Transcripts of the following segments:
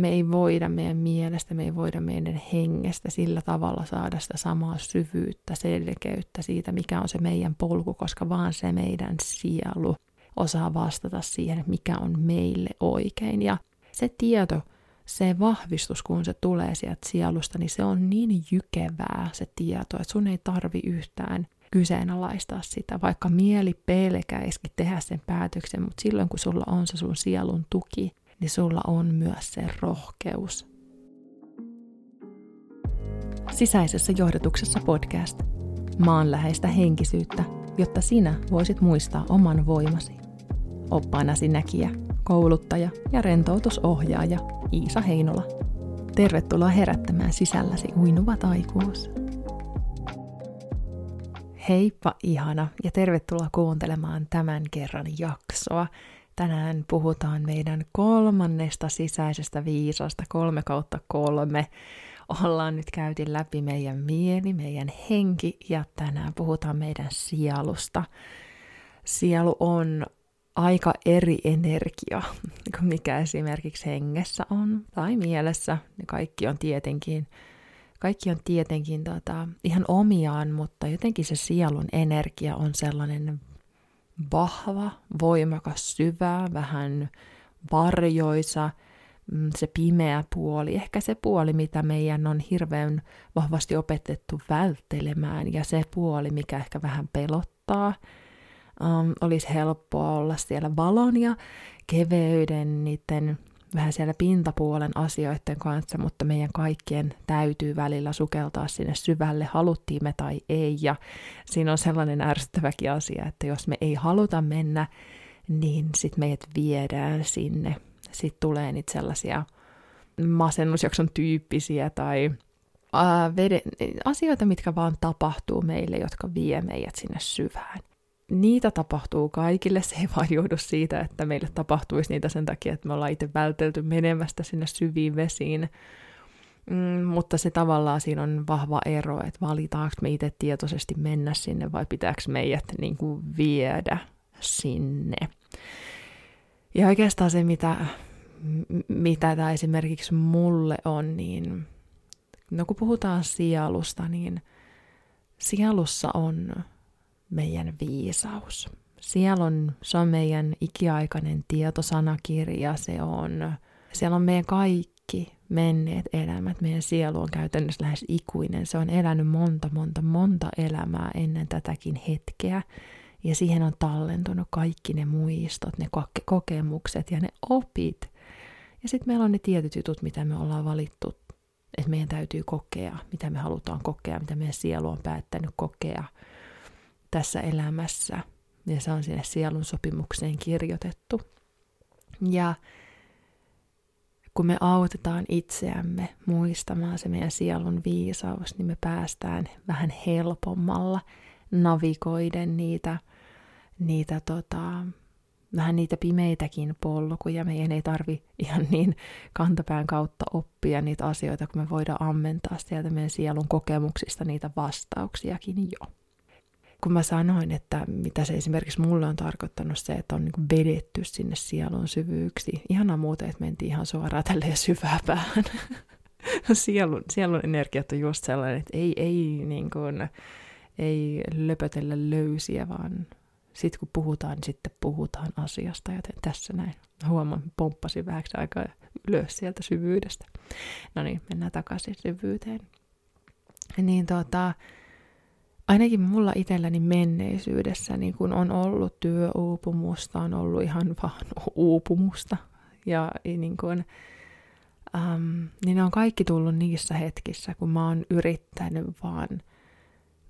Me ei voida meidän mielestä, me ei voida meidän hengestä sillä tavalla saada sitä samaa syvyyttä, selkeyttä siitä, mikä on se meidän polku, koska vaan se meidän sielu osaa vastata siihen, mikä on meille oikein. Ja se tieto, se vahvistus, kun se tulee sieltä sielusta, niin se on niin jykevää se tieto, että sun ei tarvi yhtään kyseenalaistaa sitä, vaikka mieli pelkäisikin tehdä sen päätöksen, mutta silloin kun sulla on se sun sielun tuki, niin sulla on myös se rohkeus. Sisäisessä johdotuksessa podcast. Maanläheistä henkisyyttä, jotta sinä voisit muistaa oman voimasi. Oppaanasi näkijä, kouluttaja ja rentoutusohjaaja Iisa Heinola. Tervetuloa herättämään sisälläsi uinuvat aikuus. Heippa ihana ja tervetuloa kuuntelemaan tämän kerran jaksoa. Tänään puhutaan meidän kolmannesta sisäisestä viisasta, kolme kautta kolme. Ollaan nyt käyty läpi meidän mieli, meidän henki ja tänään puhutaan meidän sielusta. Sielu on aika eri energia kuin mikä esimerkiksi hengessä on tai mielessä. Ne kaikki on tietenkin, kaikki on tietenkin tota, ihan omiaan, mutta jotenkin se sielun energia on sellainen vahva, voimakas, syvä, vähän varjoisa, mm, se pimeä puoli, ehkä se puoli, mitä meidän on hirveän vahvasti opetettu välttelemään, ja se puoli, mikä ehkä vähän pelottaa, um, olisi helppoa olla siellä valon ja keveyden, niiden vähän siellä pintapuolen asioiden kanssa, mutta meidän kaikkien täytyy välillä sukeltaa sinne syvälle, haluttiin me tai ei. Ja siinä on sellainen ärsyttäväkin asia, että jos me ei haluta mennä, niin sitten meidät viedään sinne. Sitten tulee niitä sellaisia masennusjakson tyyppisiä tai ää, asioita, mitkä vaan tapahtuu meille, jotka vie meidät sinne syvään niitä tapahtuu kaikille, se ei vaan johdu siitä, että meille tapahtuisi niitä sen takia, että me ollaan itse vältelty menemästä sinne syviin vesiin. Mm, mutta se tavallaan siinä on vahva ero, että valitaanko me itse tietoisesti mennä sinne vai pitääkö meidät niin kuin viedä sinne. Ja oikeastaan se, mitä, mitä tämä esimerkiksi mulle on, niin no kun puhutaan sielusta, niin sielussa on meidän viisaus. Siellä on, se on meidän ikiaikainen tietosanakirja, se on, siellä on meidän kaikki menneet elämät. Meidän sielu on käytännössä lähes ikuinen. Se on elänyt monta, monta, monta elämää ennen tätäkin hetkeä. Ja siihen on tallentunut kaikki ne muistot, ne kokemukset ja ne opit. Ja sitten meillä on ne tietyt jutut, mitä me ollaan valittu, että meidän täytyy kokea, mitä me halutaan kokea, mitä meidän sielu on päättänyt kokea – tässä elämässä. Ja se on sinne sielun sopimukseen kirjoitettu. Ja kun me autetaan itseämme muistamaan se meidän sielun viisaus, niin me päästään vähän helpommalla navigoiden niitä, niitä tota, vähän niitä pimeitäkin polkuja. Meidän ei tarvi ihan niin kantapään kautta oppia niitä asioita, kun me voidaan ammentaa sieltä meidän sielun kokemuksista niitä vastauksiakin jo kun mä sanoin, että mitä se esimerkiksi mulle on tarkoittanut se, että on niin vedetty sinne sielun syvyyksi. Ihanaa muuten, että mentiin ihan suoraan tälleen syvää päähän. sielun, sielun energiat on just sellainen, että ei, ei, niin kuin, ei löpötellä löysiä, vaan sitten kun puhutaan, niin sitten puhutaan asiasta. Joten tässä näin huomaan, pomppasin vähäksi aikaa ylös sieltä syvyydestä. No niin, mennään takaisin syvyyteen. Niin tota, ainakin mulla itselläni menneisyydessä niin kun on ollut työuupumusta, on ollut ihan vaan uupumusta. Ja niin, kun, ähm, niin ne on kaikki tullut niissä hetkissä, kun mä oon yrittänyt vaan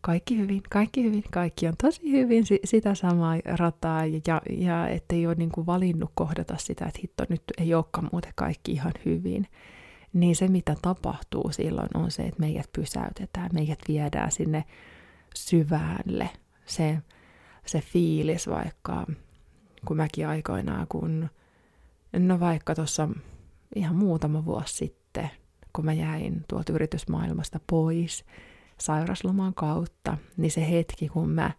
kaikki hyvin, kaikki hyvin, kaikki on tosi hyvin sitä samaa rataa ja, ja, ettei ole niin valinnut kohdata sitä, että hitto nyt ei olekaan muuten kaikki ihan hyvin. Niin se mitä tapahtuu silloin on se, että meidät pysäytetään, meidät viedään sinne syvälle. Se, se fiilis vaikka, kun mäkin aikoinaan, kun no vaikka tuossa ihan muutama vuosi sitten, kun mä jäin tuolta yritysmaailmasta pois sairasloman kautta, niin se hetki, kun mä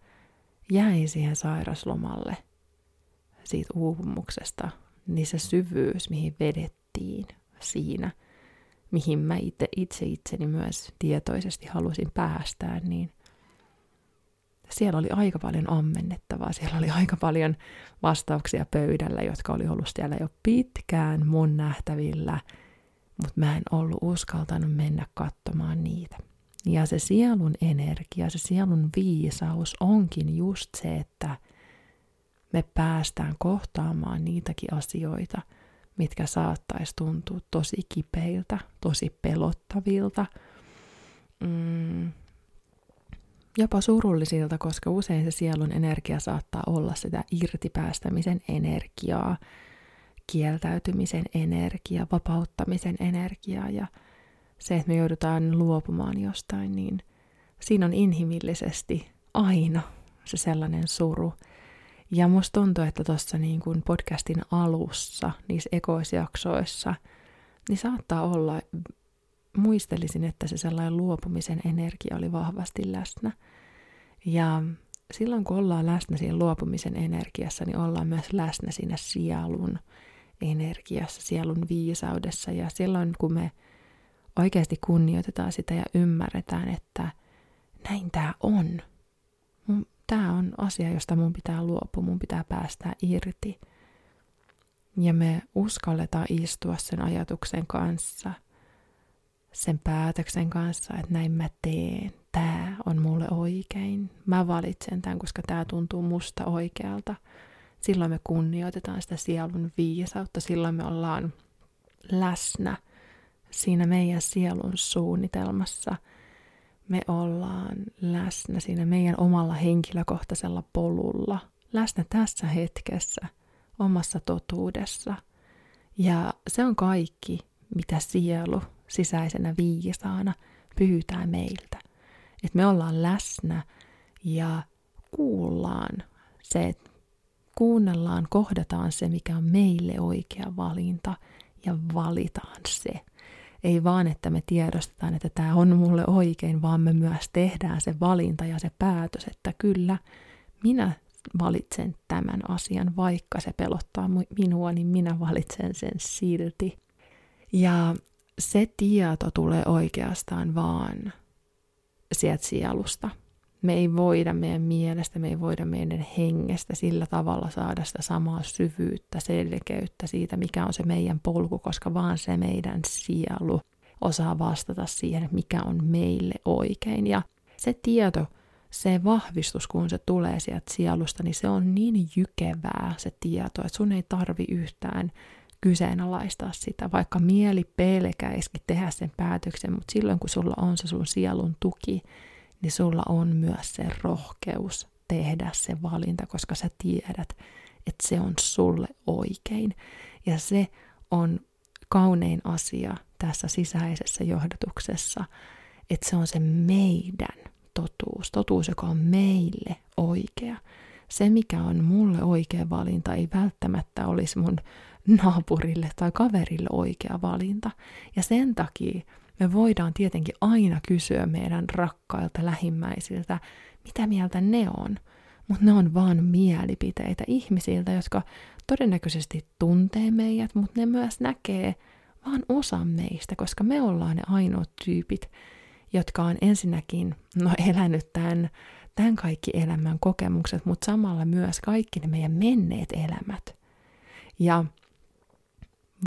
jäin siihen sairaslomalle siitä uupumuksesta, niin se syvyys, mihin vedettiin, siinä, mihin mä itse, itse itseni myös tietoisesti halusin päästää, niin siellä oli aika paljon ammennettavaa, siellä oli aika paljon vastauksia pöydällä, jotka oli ollut siellä jo pitkään mun nähtävillä, mutta mä en ollut uskaltanut mennä katsomaan niitä. Ja se sielun energia, se sielun viisaus onkin just se, että me päästään kohtaamaan niitäkin asioita, mitkä saattaisi tuntua tosi kipeiltä, tosi pelottavilta, mm, jopa surullisilta, koska usein se sielun energia saattaa olla sitä irtipäästämisen energiaa, kieltäytymisen energiaa, vapauttamisen energiaa ja se, että me joudutaan luopumaan jostain, niin siinä on inhimillisesti aina se sellainen suru. Ja musta tuntuu, että tuossa niin kuin podcastin alussa, niissä ekoisjaksoissa, niin saattaa olla, muistelisin, että se sellainen luopumisen energia oli vahvasti läsnä. Ja silloin kun ollaan läsnä siinä luopumisen energiassa, niin ollaan myös läsnä siinä sielun energiassa, sielun viisaudessa. Ja silloin kun me oikeasti kunnioitetaan sitä ja ymmärretään, että näin tämä on. Tämä on asia, josta mun pitää luopua, mun pitää päästä irti. Ja me uskalletaan istua sen ajatuksen kanssa, sen päätöksen kanssa, että näin mä teen. Tämä on mulle oikein. Mä valitsen tämän, koska tämä tuntuu musta oikealta. Silloin me kunnioitetaan sitä sielun viisautta, silloin me ollaan läsnä – siinä meidän sielun suunnitelmassa. Me ollaan läsnä siinä meidän omalla henkilökohtaisella polulla, läsnä tässä hetkessä, omassa totuudessa. Ja se on kaikki, mitä sielu sisäisenä viisaana pyytää meiltä. Että me ollaan läsnä ja kuullaan se, että kuunnellaan, kohdataan se, mikä on meille oikea valinta ja valitaan se. Ei vaan, että me tiedostetaan, että tämä on mulle oikein, vaan me myös tehdään se valinta ja se päätös, että kyllä, minä valitsen tämän asian, vaikka se pelottaa minua, niin minä valitsen sen silti. Ja se tieto tulee oikeastaan vaan sieltä sielusta. Me ei voida meidän mielestä, me ei voida meidän hengestä sillä tavalla saada sitä samaa syvyyttä, selkeyttä siitä, mikä on se meidän polku, koska vaan se meidän sielu osaa vastata siihen, mikä on meille oikein. Ja se tieto, se vahvistus, kun se tulee sieltä sielusta, niin se on niin jykevää se tieto, että sun ei tarvi yhtään kyseenalaistaa sitä, vaikka mieli pelkäisikin tehdä sen päätöksen, mutta silloin kun sulla on se sun sielun tuki, niin sulla on myös se rohkeus tehdä se valinta, koska sä tiedät, että se on sulle oikein. Ja se on kaunein asia tässä sisäisessä johdatuksessa, että se on se meidän totuus, totuus, joka on meille oikea. Se, mikä on mulle oikea valinta, ei välttämättä olisi mun naapurille tai kaverille oikea valinta. Ja sen takia me voidaan tietenkin aina kysyä meidän rakkailta lähimmäisiltä, mitä mieltä ne on. Mutta ne on vaan mielipiteitä ihmisiltä, jotka todennäköisesti tuntee meidät, mutta ne myös näkee vaan osa meistä, koska me ollaan ne ainoat tyypit, jotka on ensinnäkin no, elänyt tämän, tämän kaikki elämän kokemukset, mutta samalla myös kaikki ne meidän menneet elämät. Ja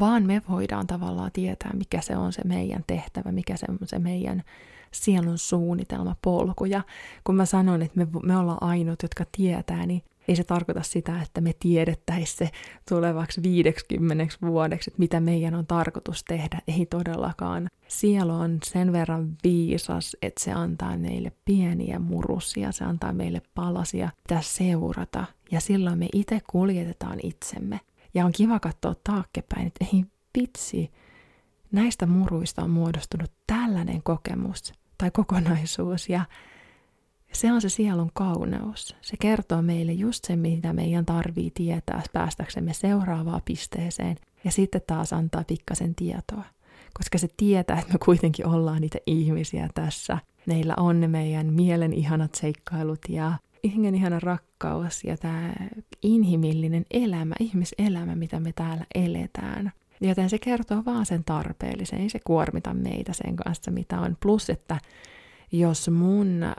vaan me voidaan tavallaan tietää, mikä se on se meidän tehtävä, mikä se on se meidän sielun suunnitelma, polku. Ja kun mä sanon, että me, me ollaan ainut, jotka tietää, niin ei se tarkoita sitä, että me tiedettäisiin se tulevaksi 50 vuodeksi, että mitä meidän on tarkoitus tehdä. Ei todellakaan. Sielu on sen verran viisas, että se antaa meille pieniä murusia, se antaa meille palasia, mitä seurata. Ja silloin me itse kuljetetaan itsemme. Ja on kiva katsoa taakkepäin, että ei vitsi, näistä muruista on muodostunut tällainen kokemus tai kokonaisuus. Ja se on se sielun kauneus. Se kertoo meille just se, mitä meidän tarvii tietää päästäksemme seuraavaan pisteeseen. Ja sitten taas antaa pikkasen tietoa. Koska se tietää, että me kuitenkin ollaan niitä ihmisiä tässä. Meillä on ne meidän mielen ihanat seikkailut ja hengen ihana rakkaus ja tämä inhimillinen elämä, ihmiselämä, mitä me täällä eletään. Joten se kertoo vaan sen tarpeellisen, ei se kuormita meitä sen kanssa, mitä on. Plus, että jos mun äh,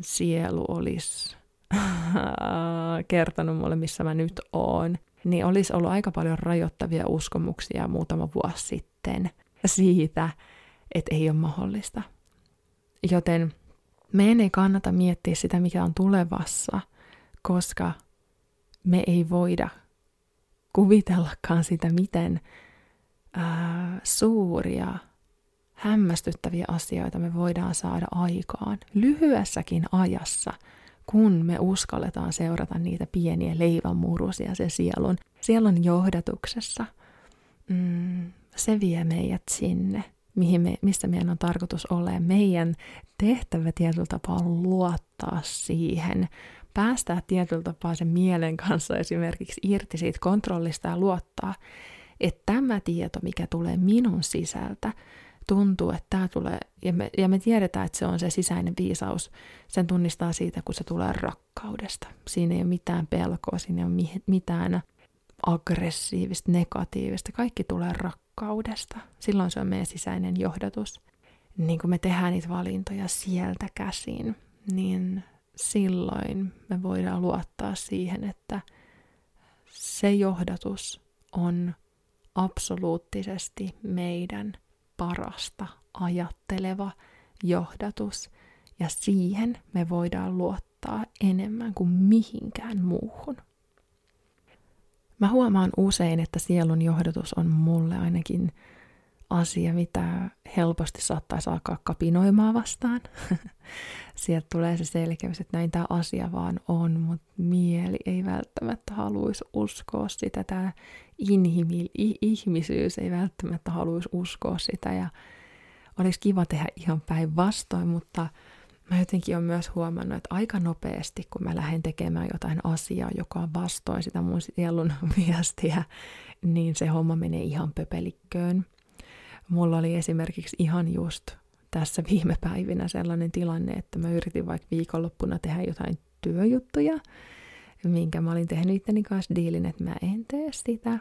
sielu olisi kertonut mulle, missä mä nyt oon, niin olisi ollut aika paljon rajoittavia uskomuksia muutama vuosi sitten siitä, että ei ole mahdollista. Joten meidän ei kannata miettiä sitä, mikä on tulevassa, koska me ei voida kuvitellakaan sitä, miten ää, suuria, hämmästyttäviä asioita me voidaan saada aikaan lyhyessäkin ajassa, kun me uskalletaan seurata niitä pieniä leivänmurusia se sielun, sielun johdatuksessa. Mm, se vie meidät sinne, mihin me, missä meidän on tarkoitus olla. Meidän tehtävä tietyllä tapaa on luottaa siihen, päästää tietyllä tapaa sen mielen kanssa esimerkiksi irti siitä kontrollista ja luottaa, että tämä tieto, mikä tulee minun sisältä, tuntuu, että tämä tulee, ja me, ja me tiedetään, että se on se sisäinen viisaus, sen tunnistaa siitä, kun se tulee rakkaudesta. Siinä ei ole mitään pelkoa, siinä ei ole mitään aggressiivista, negatiivista, kaikki tulee rakkaudesta. Silloin se on meidän sisäinen johdatus. Niin kun me tehdään niitä valintoja sieltä käsin, niin silloin me voidaan luottaa siihen, että se johdatus on absoluuttisesti meidän parasta ajatteleva johdatus, ja siihen me voidaan luottaa enemmän kuin mihinkään muuhun. Mä huomaan usein, että sielun johdatus on mulle ainakin asia, mitä helposti saattaisi alkaa kapinoimaan vastaan. Sieltä tulee se selkeys, että näin tämä asia vaan on, mutta mieli ei välttämättä haluaisi uskoa sitä. Tämä inhimi, ihmisyys ei välttämättä haluaisi uskoa sitä ja olisi kiva tehdä ihan päinvastoin, mutta mä jotenkin olen myös huomannut, että aika nopeasti, kun mä lähden tekemään jotain asiaa, joka on vastoin sitä mun sielun viestiä, niin se homma menee ihan pöpelikköön. Mulla oli esimerkiksi ihan just tässä viime päivinä sellainen tilanne, että mä yritin vaikka viikonloppuna tehdä jotain työjuttuja, minkä mä olin tehnyt itteni kanssa diilin, että mä en tee sitä.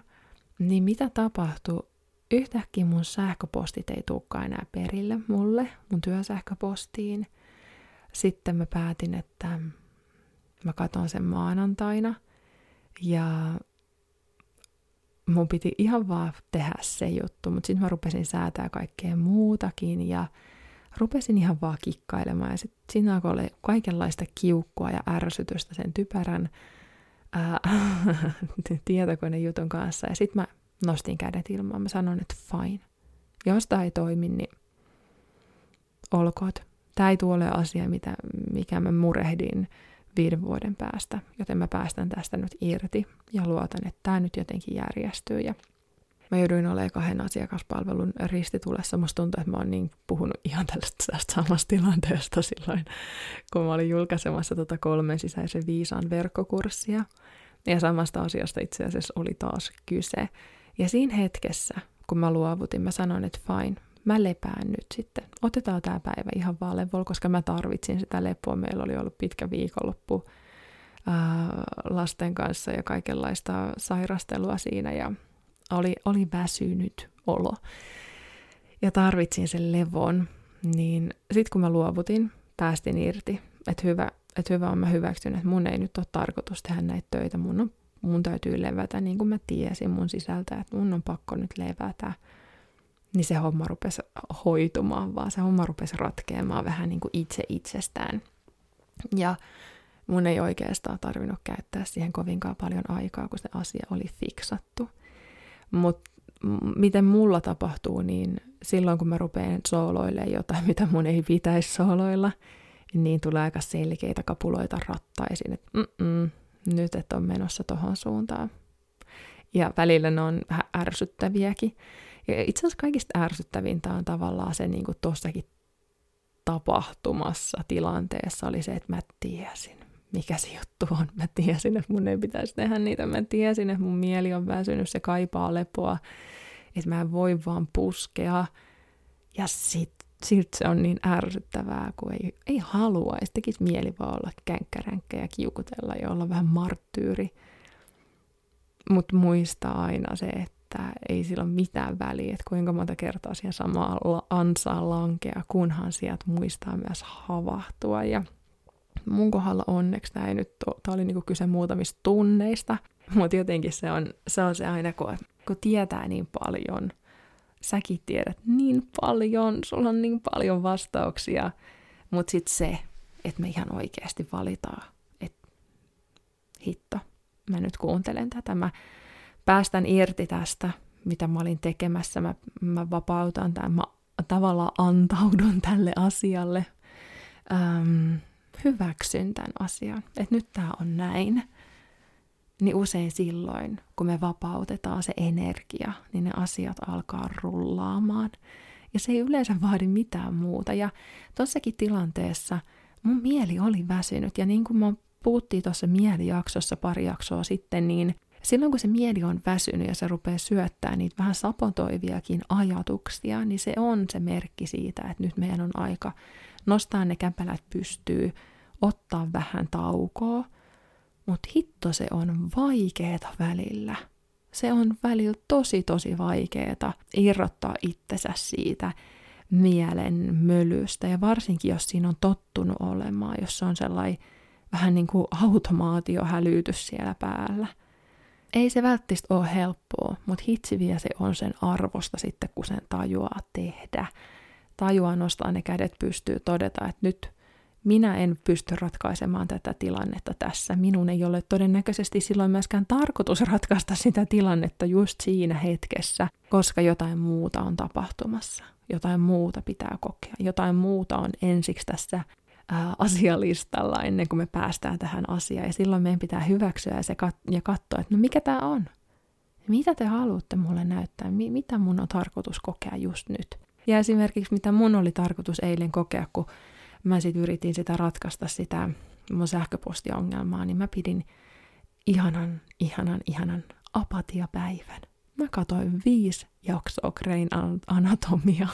Niin mitä tapahtui? Yhtäkkiä mun sähköpostit ei tulekaan enää perille mulle, mun työsähköpostiin. Sitten mä päätin, että mä katon sen maanantaina. Ja mun piti ihan vaan tehdä se juttu, mutta sitten mä rupesin säätää kaikkea muutakin ja rupesin ihan vaan kikkailemaan ja sitten siinä alkoi olla kaikenlaista kiukkua ja ärsytystä sen typerän ää, tietokonejutun kanssa ja sitten mä nostin kädet ilmaan, mä sanoin, että fine, jos tämä ei toimi, niin olkoot. Tämä ei tule asia, mitä, mikä mä murehdin viiden vuoden päästä, joten mä päästän tästä nyt irti ja luotan, että tämä nyt jotenkin järjestyy. Ja mä jouduin olemaan kahden asiakaspalvelun ristitulessa. Musta tuntuu, että mä oon niin puhunut ihan tällaista tästä samasta tilanteesta silloin, kun mä olin julkaisemassa tota kolmen sisäisen viisaan verkkokurssia. Ja samasta asiasta itse asiassa oli taas kyse. Ja siinä hetkessä, kun mä luovutin, mä sanoin, että fine, mä lepään nyt sitten. Otetaan tämä päivä ihan vaan levolla, koska mä tarvitsin sitä lepoa. Meillä oli ollut pitkä viikonloppu ää, lasten kanssa ja kaikenlaista sairastelua siinä ja oli, oli väsynyt olo. Ja tarvitsin sen levon, niin sitten kun mä luovutin, päästin irti, että hyvä, että hyvä on mä hyväksyn, että mun ei nyt ole tarkoitus tehdä näitä töitä, mun, on, mun täytyy levätä niin kuin mä tiesin mun sisältä, että mun on pakko nyt levätä niin se homma rupesi hoitumaan, vaan se homma rupesi ratkeamaan vähän niin kuin itse itsestään. Ja mun ei oikeastaan tarvinnut käyttää siihen kovinkaan paljon aikaa, kun se asia oli fiksattu. Mutta miten mulla tapahtuu, niin silloin kun mä rupean sooloilemaan jotain, mitä mun ei pitäisi sooloilla, niin tulee aika selkeitä kapuloita rattaisiin, että nyt et on menossa tohon suuntaan. Ja välillä ne on vähän ärsyttäviäkin. Ja itse asiassa kaikista ärsyttävintä on tavallaan se niin kuin tossakin tapahtumassa, tilanteessa oli se, että mä tiesin, mikä se juttu on. Mä tiesin, että mun ei pitäisi tehdä niitä. Mä tiesin, että mun mieli on väsynyt, se kaipaa lepoa, että mä en voi vaan puskea. Ja sit, sit se on niin ärsyttävää, kun ei, ei halua. Ei tekisi mieli vaan olla känkkäränkkä ja kiukutella ja olla vähän marttyyri. Mutta muistaa aina se, että että ei sillä ole mitään väliä, että kuinka monta kertaa siihen samaan ansaan lankea, kunhan sieltä muistaa myös havahtua. Ja mun kohdalla onneksi tämä ei nyt, tämä oli niinku kyse muutamista tunneista, mutta jotenkin se on, se on se aina, kun, kun tietää niin paljon, säkin tiedät niin paljon, sulla on niin paljon vastauksia, mutta sitten se, että me ihan oikeasti valitaan, että hitto, mä nyt kuuntelen tätä, mä päästän irti tästä, mitä mä olin tekemässä, mä, mä vapautan tämän, mä tavallaan antaudun tälle asialle, Öm, hyväksyn tämän asian, että nyt tämä on näin, niin usein silloin, kun me vapautetaan se energia, niin ne asiat alkaa rullaamaan. Ja se ei yleensä vaadi mitään muuta. Ja tossakin tilanteessa mun mieli oli väsynyt. Ja niin kuin mä puhuttiin tuossa mielijaksossa pari jaksoa sitten, niin silloin kun se mieli on väsynyt ja se rupeaa syöttämään niitä vähän sapotoiviakin ajatuksia, niin se on se merkki siitä, että nyt meidän on aika nostaa ne käpälät pystyy, ottaa vähän taukoa, mutta hitto se on vaikeeta välillä. Se on välillä tosi tosi vaikeeta irrottaa itsensä siitä mielen mölystä ja varsinkin jos siinä on tottunut olemaan, jos se on sellainen vähän niin kuin automaatiohälytys siellä päällä. Ei se välttämättä ole helppoa, mutta hitsiviä se on sen arvosta sitten, kun sen tajuaa tehdä. Tajuaa nostaa ne kädet pystyy todeta, että nyt minä en pysty ratkaisemaan tätä tilannetta tässä. Minun ei ole todennäköisesti silloin myöskään tarkoitus ratkaista sitä tilannetta just siinä hetkessä, koska jotain muuta on tapahtumassa. Jotain muuta pitää kokea. Jotain muuta on ensiksi tässä asialistalla ennen kuin me päästään tähän asiaan. Ja silloin meidän pitää hyväksyä ja, se kat- ja katsoa, että no mikä tämä on? Mitä te haluatte mulle näyttää? Mi- mitä mun on tarkoitus kokea just nyt? Ja esimerkiksi mitä mun oli tarkoitus eilen kokea, kun mä sitten yritin sitä ratkaista sitä mun sähköpostiongelmaa, niin mä pidin ihanan, ihanan, ihanan apatiapäivän. Mä katsoin viisi jaksoa Grain Anatomia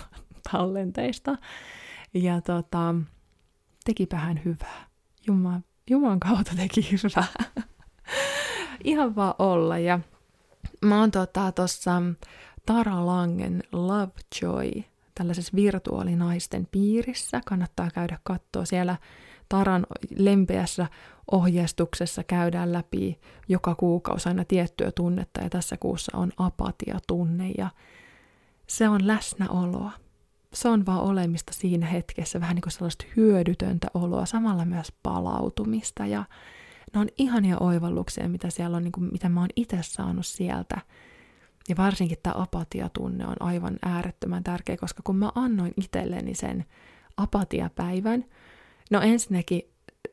tallenteista ja tota, tekipähän hyvää. Juman, Juman kautta teki hyvää. Ihan vaan olla. Ja mä oon tuossa tota, Tara Langen Lovejoy tällaisessa virtuaalinaisten piirissä. Kannattaa käydä katsoa siellä Taran lempeässä ohjeistuksessa käydään läpi joka kuukausi aina tiettyä tunnetta ja tässä kuussa on apatiatunne ja se on läsnäoloa. Se on vaan olemista siinä hetkessä, vähän niin kuin sellaista hyödytöntä oloa, samalla myös palautumista ja ne on ihania oivalluksia, mitä siellä on, niin kuin, mitä mä oon itse saanut sieltä ja varsinkin tämä apatiatunne on aivan äärettömän tärkeä, koska kun mä annoin itselleni sen apatiapäivän, no ensinnäkin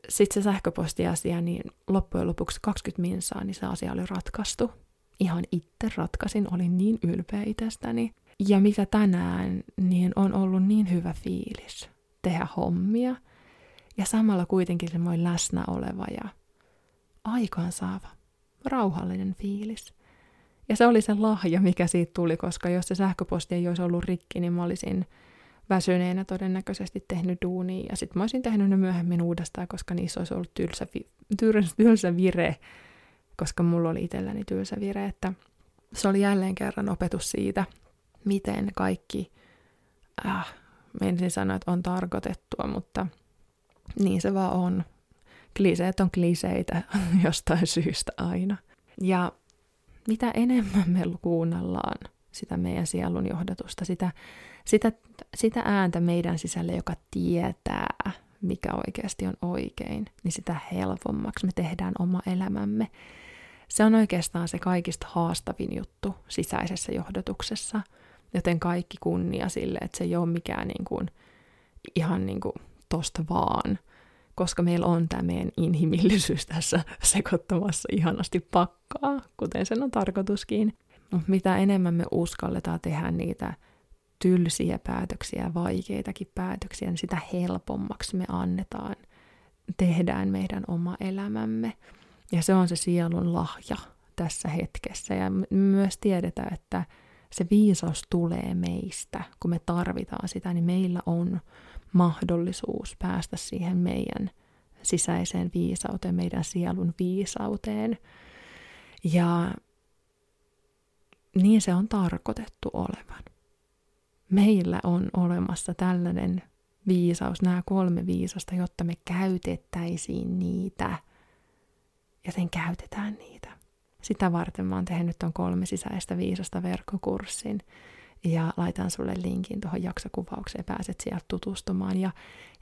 sitten se sähköpostiasia, niin loppujen lopuksi 20 minsaa, niin se asia oli ratkaistu. Ihan itse ratkaisin, olin niin ylpeä itsestäni. Ja mitä tänään, niin on ollut niin hyvä fiilis tehdä hommia. Ja samalla kuitenkin semmoinen läsnä oleva ja aikaansaava, rauhallinen fiilis. Ja se oli se lahja, mikä siitä tuli, koska jos se sähköposti ei olisi ollut rikki, niin mä olisin väsyneenä todennäköisesti tehnyt duunia. Ja sitten mä olisin tehnyt ne myöhemmin uudestaan, koska niissä olisi ollut tylsä, tylsä, tylsä vire, koska mulla oli itselläni tylsä vire. Että se oli jälleen kerran opetus siitä, miten kaikki, äh, ensin sanoa, että on tarkoitettua, mutta niin se vaan on. Kliseet on kliseitä jostain syystä aina. Ja mitä enemmän me kuunnellaan sitä meidän sielun johdatusta, sitä, sitä, sitä ääntä meidän sisälle, joka tietää, mikä oikeasti on oikein, niin sitä helpommaksi me tehdään oma elämämme. Se on oikeastaan se kaikista haastavin juttu sisäisessä johdatuksessa, joten kaikki kunnia sille, että se ei ole mikään niin kuin, ihan niin kuin tosta vaan, koska meillä on tämä meidän inhimillisyys tässä sekoittamassa ihanasti pakkaa, kuten sen on tarkoituskin. Mutta mitä enemmän me uskalletaan tehdä niitä tylsiä päätöksiä, vaikeitakin päätöksiä, niin sitä helpommaksi me annetaan, tehdään meidän oma elämämme. Ja se on se sielun lahja tässä hetkessä. Ja myös tiedetään, että se viisaus tulee meistä, kun me tarvitaan sitä, niin meillä on mahdollisuus päästä siihen meidän sisäiseen viisauteen, meidän sielun viisauteen. Ja niin se on tarkoitettu olevan. Meillä on olemassa tällainen viisaus, nämä kolme viisasta, jotta me käytettäisiin niitä. Ja sen käytetään niitä. Sitä varten mä oon tehnyt ton kolme sisäistä viisasta verkkokurssin ja laitan sulle linkin tuohon jaksokuvaukseen, pääset sieltä tutustumaan. Ja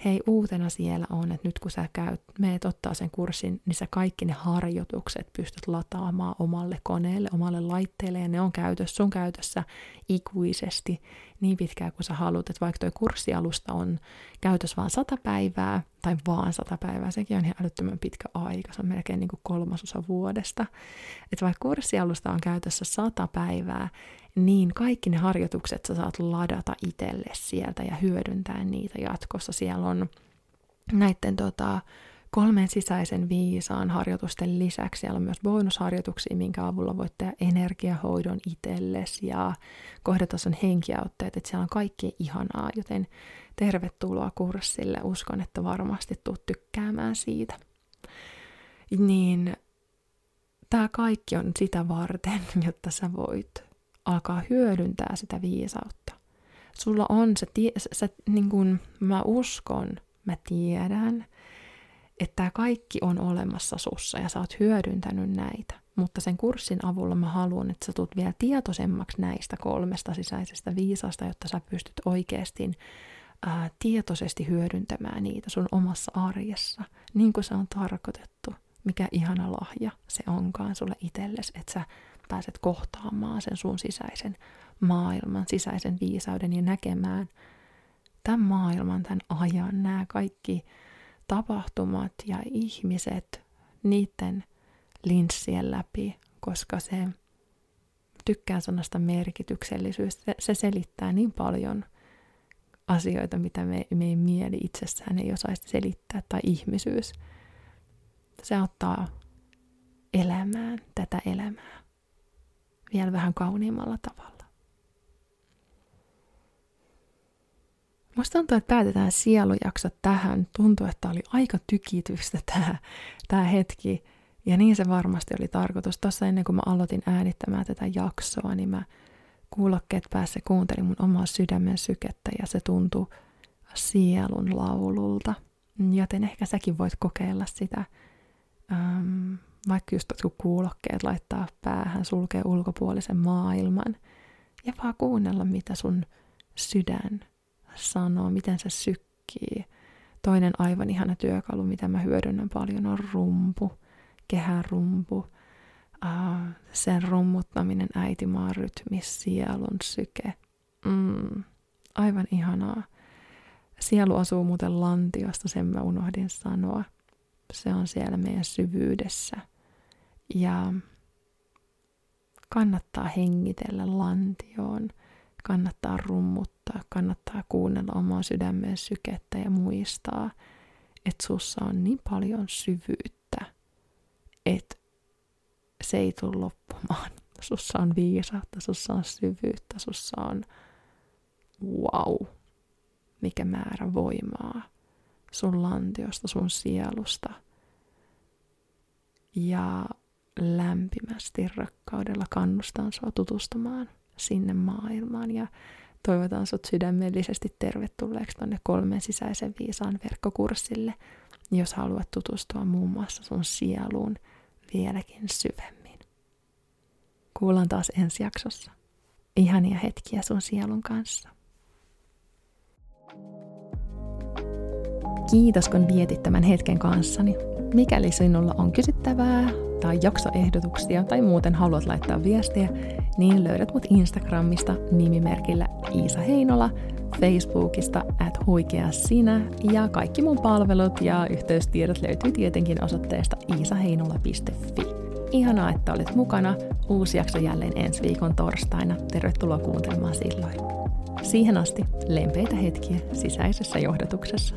hei, uutena siellä on, että nyt kun sä käyt, meet ottaa sen kurssin, niin sä kaikki ne harjoitukset pystyt lataamaan omalle koneelle, omalle laitteelle, ja ne on käytössä, sun käytössä ikuisesti niin pitkään kuin sä haluat, että vaikka toi kurssialusta on käytössä vain sata päivää, tai vaan sata päivää, sekin on ihan älyttömän pitkä aika, se on melkein niin kuin kolmasosa vuodesta, että vaikka kurssialusta on käytössä sata päivää, niin kaikki ne harjoitukset sä saat ladata itselle sieltä ja hyödyntää niitä jatkossa. Siellä on näiden tota, kolmen sisäisen viisaan harjoitusten lisäksi siellä on myös bonusharjoituksia, minkä avulla voit tehdä energiahoidon itsellesi ja kohdatason henkiautteet, että siellä on kaikki ihanaa, joten tervetuloa kurssille. Uskon, että varmasti tuut tykkäämään siitä. Niin tämä kaikki on sitä varten, jotta sä voit alkaa hyödyntää sitä viisautta. Sulla on se, tie, se niin kuin mä uskon, mä tiedän, että tämä kaikki on olemassa sussa ja sä oot hyödyntänyt näitä. Mutta sen kurssin avulla mä haluan, että sä tulet vielä tietoisemmaksi näistä kolmesta sisäisestä viisasta, jotta sä pystyt oikeasti ää, tietoisesti hyödyntämään niitä sun omassa arjessa, niin kuin se on tarkoitettu. Mikä ihana lahja se onkaan sulle itsellesi, että sä pääset kohtaamaan sen sun sisäisen maailman, sisäisen viisauden ja näkemään tämän maailman, tämän ajan, nämä kaikki tapahtumat ja ihmiset niiden linssien läpi, koska se tykkää sanasta merkityksellisyys. Se, se selittää niin paljon asioita, mitä me, meidän mieli itsessään ei osaisi selittää, tai ihmisyys. Se auttaa elämään tätä elämää vielä vähän kauniimmalla tavalla. Musta tuntuu, että päätetään sielujakso tähän. Tuntuu, että oli aika tykitystä tämä, tämä hetki. Ja niin se varmasti oli tarkoitus. Tuossa ennen kuin mä aloitin äänittämään tätä jaksoa, niin mä kuulokkeet päässä kuuntelin mun omaa sydämen sykettä ja se tuntui sielun laululta. Joten ehkä säkin voit kokeilla sitä ähm, vaikka just kun kuulokkeet laittaa päähän, sulkee ulkopuolisen maailman ja vaan kuunnella, mitä sun sydän sanoo, miten se sykkii. Toinen aivan ihana työkalu, mitä mä hyödynnän paljon, on rumpu, kehärumpu. Uh, sen rummuttaminen äitimaan rytmis, sielun syke. Mm, aivan ihanaa. Sielu asuu muuten lantiosta, sen mä unohdin sanoa. Se on siellä meidän syvyydessä – ja kannattaa hengitellä lantioon, kannattaa rummuttaa, kannattaa kuunnella omaa sydämen sykettä ja muistaa, että sussa on niin paljon syvyyttä, että se ei tule loppumaan. Sussa on viisautta, sussa on syvyyttä, sussa on wow, mikä määrä voimaa sun lantiosta, sun sielusta. Ja lämpimästi rakkaudella kannustan sua tutustumaan sinne maailmaan ja toivotan sut sydämellisesti tervetulleeksi tonne kolmen sisäisen viisaan verkkokurssille, jos haluat tutustua muun muassa sun sieluun vieläkin syvemmin. Kuullaan taas ensi jaksossa. Ihania hetkiä sun sielun kanssa. Kiitos kun vietit tämän hetken kanssani. Mikäli sinulla on kysyttävää tai jaksoehdotuksia tai muuten haluat laittaa viestiä, niin löydät mut Instagramista nimimerkillä Iisa Heinola, Facebookista at huikea sinä ja kaikki mun palvelut ja yhteystiedot löytyy tietenkin osoitteesta iisaheinola.fi. Ihanaa, että olet mukana. Uusi jakso jälleen ensi viikon torstaina. Tervetuloa kuuntelemaan silloin. Siihen asti lempeitä hetkiä sisäisessä johdatuksessa.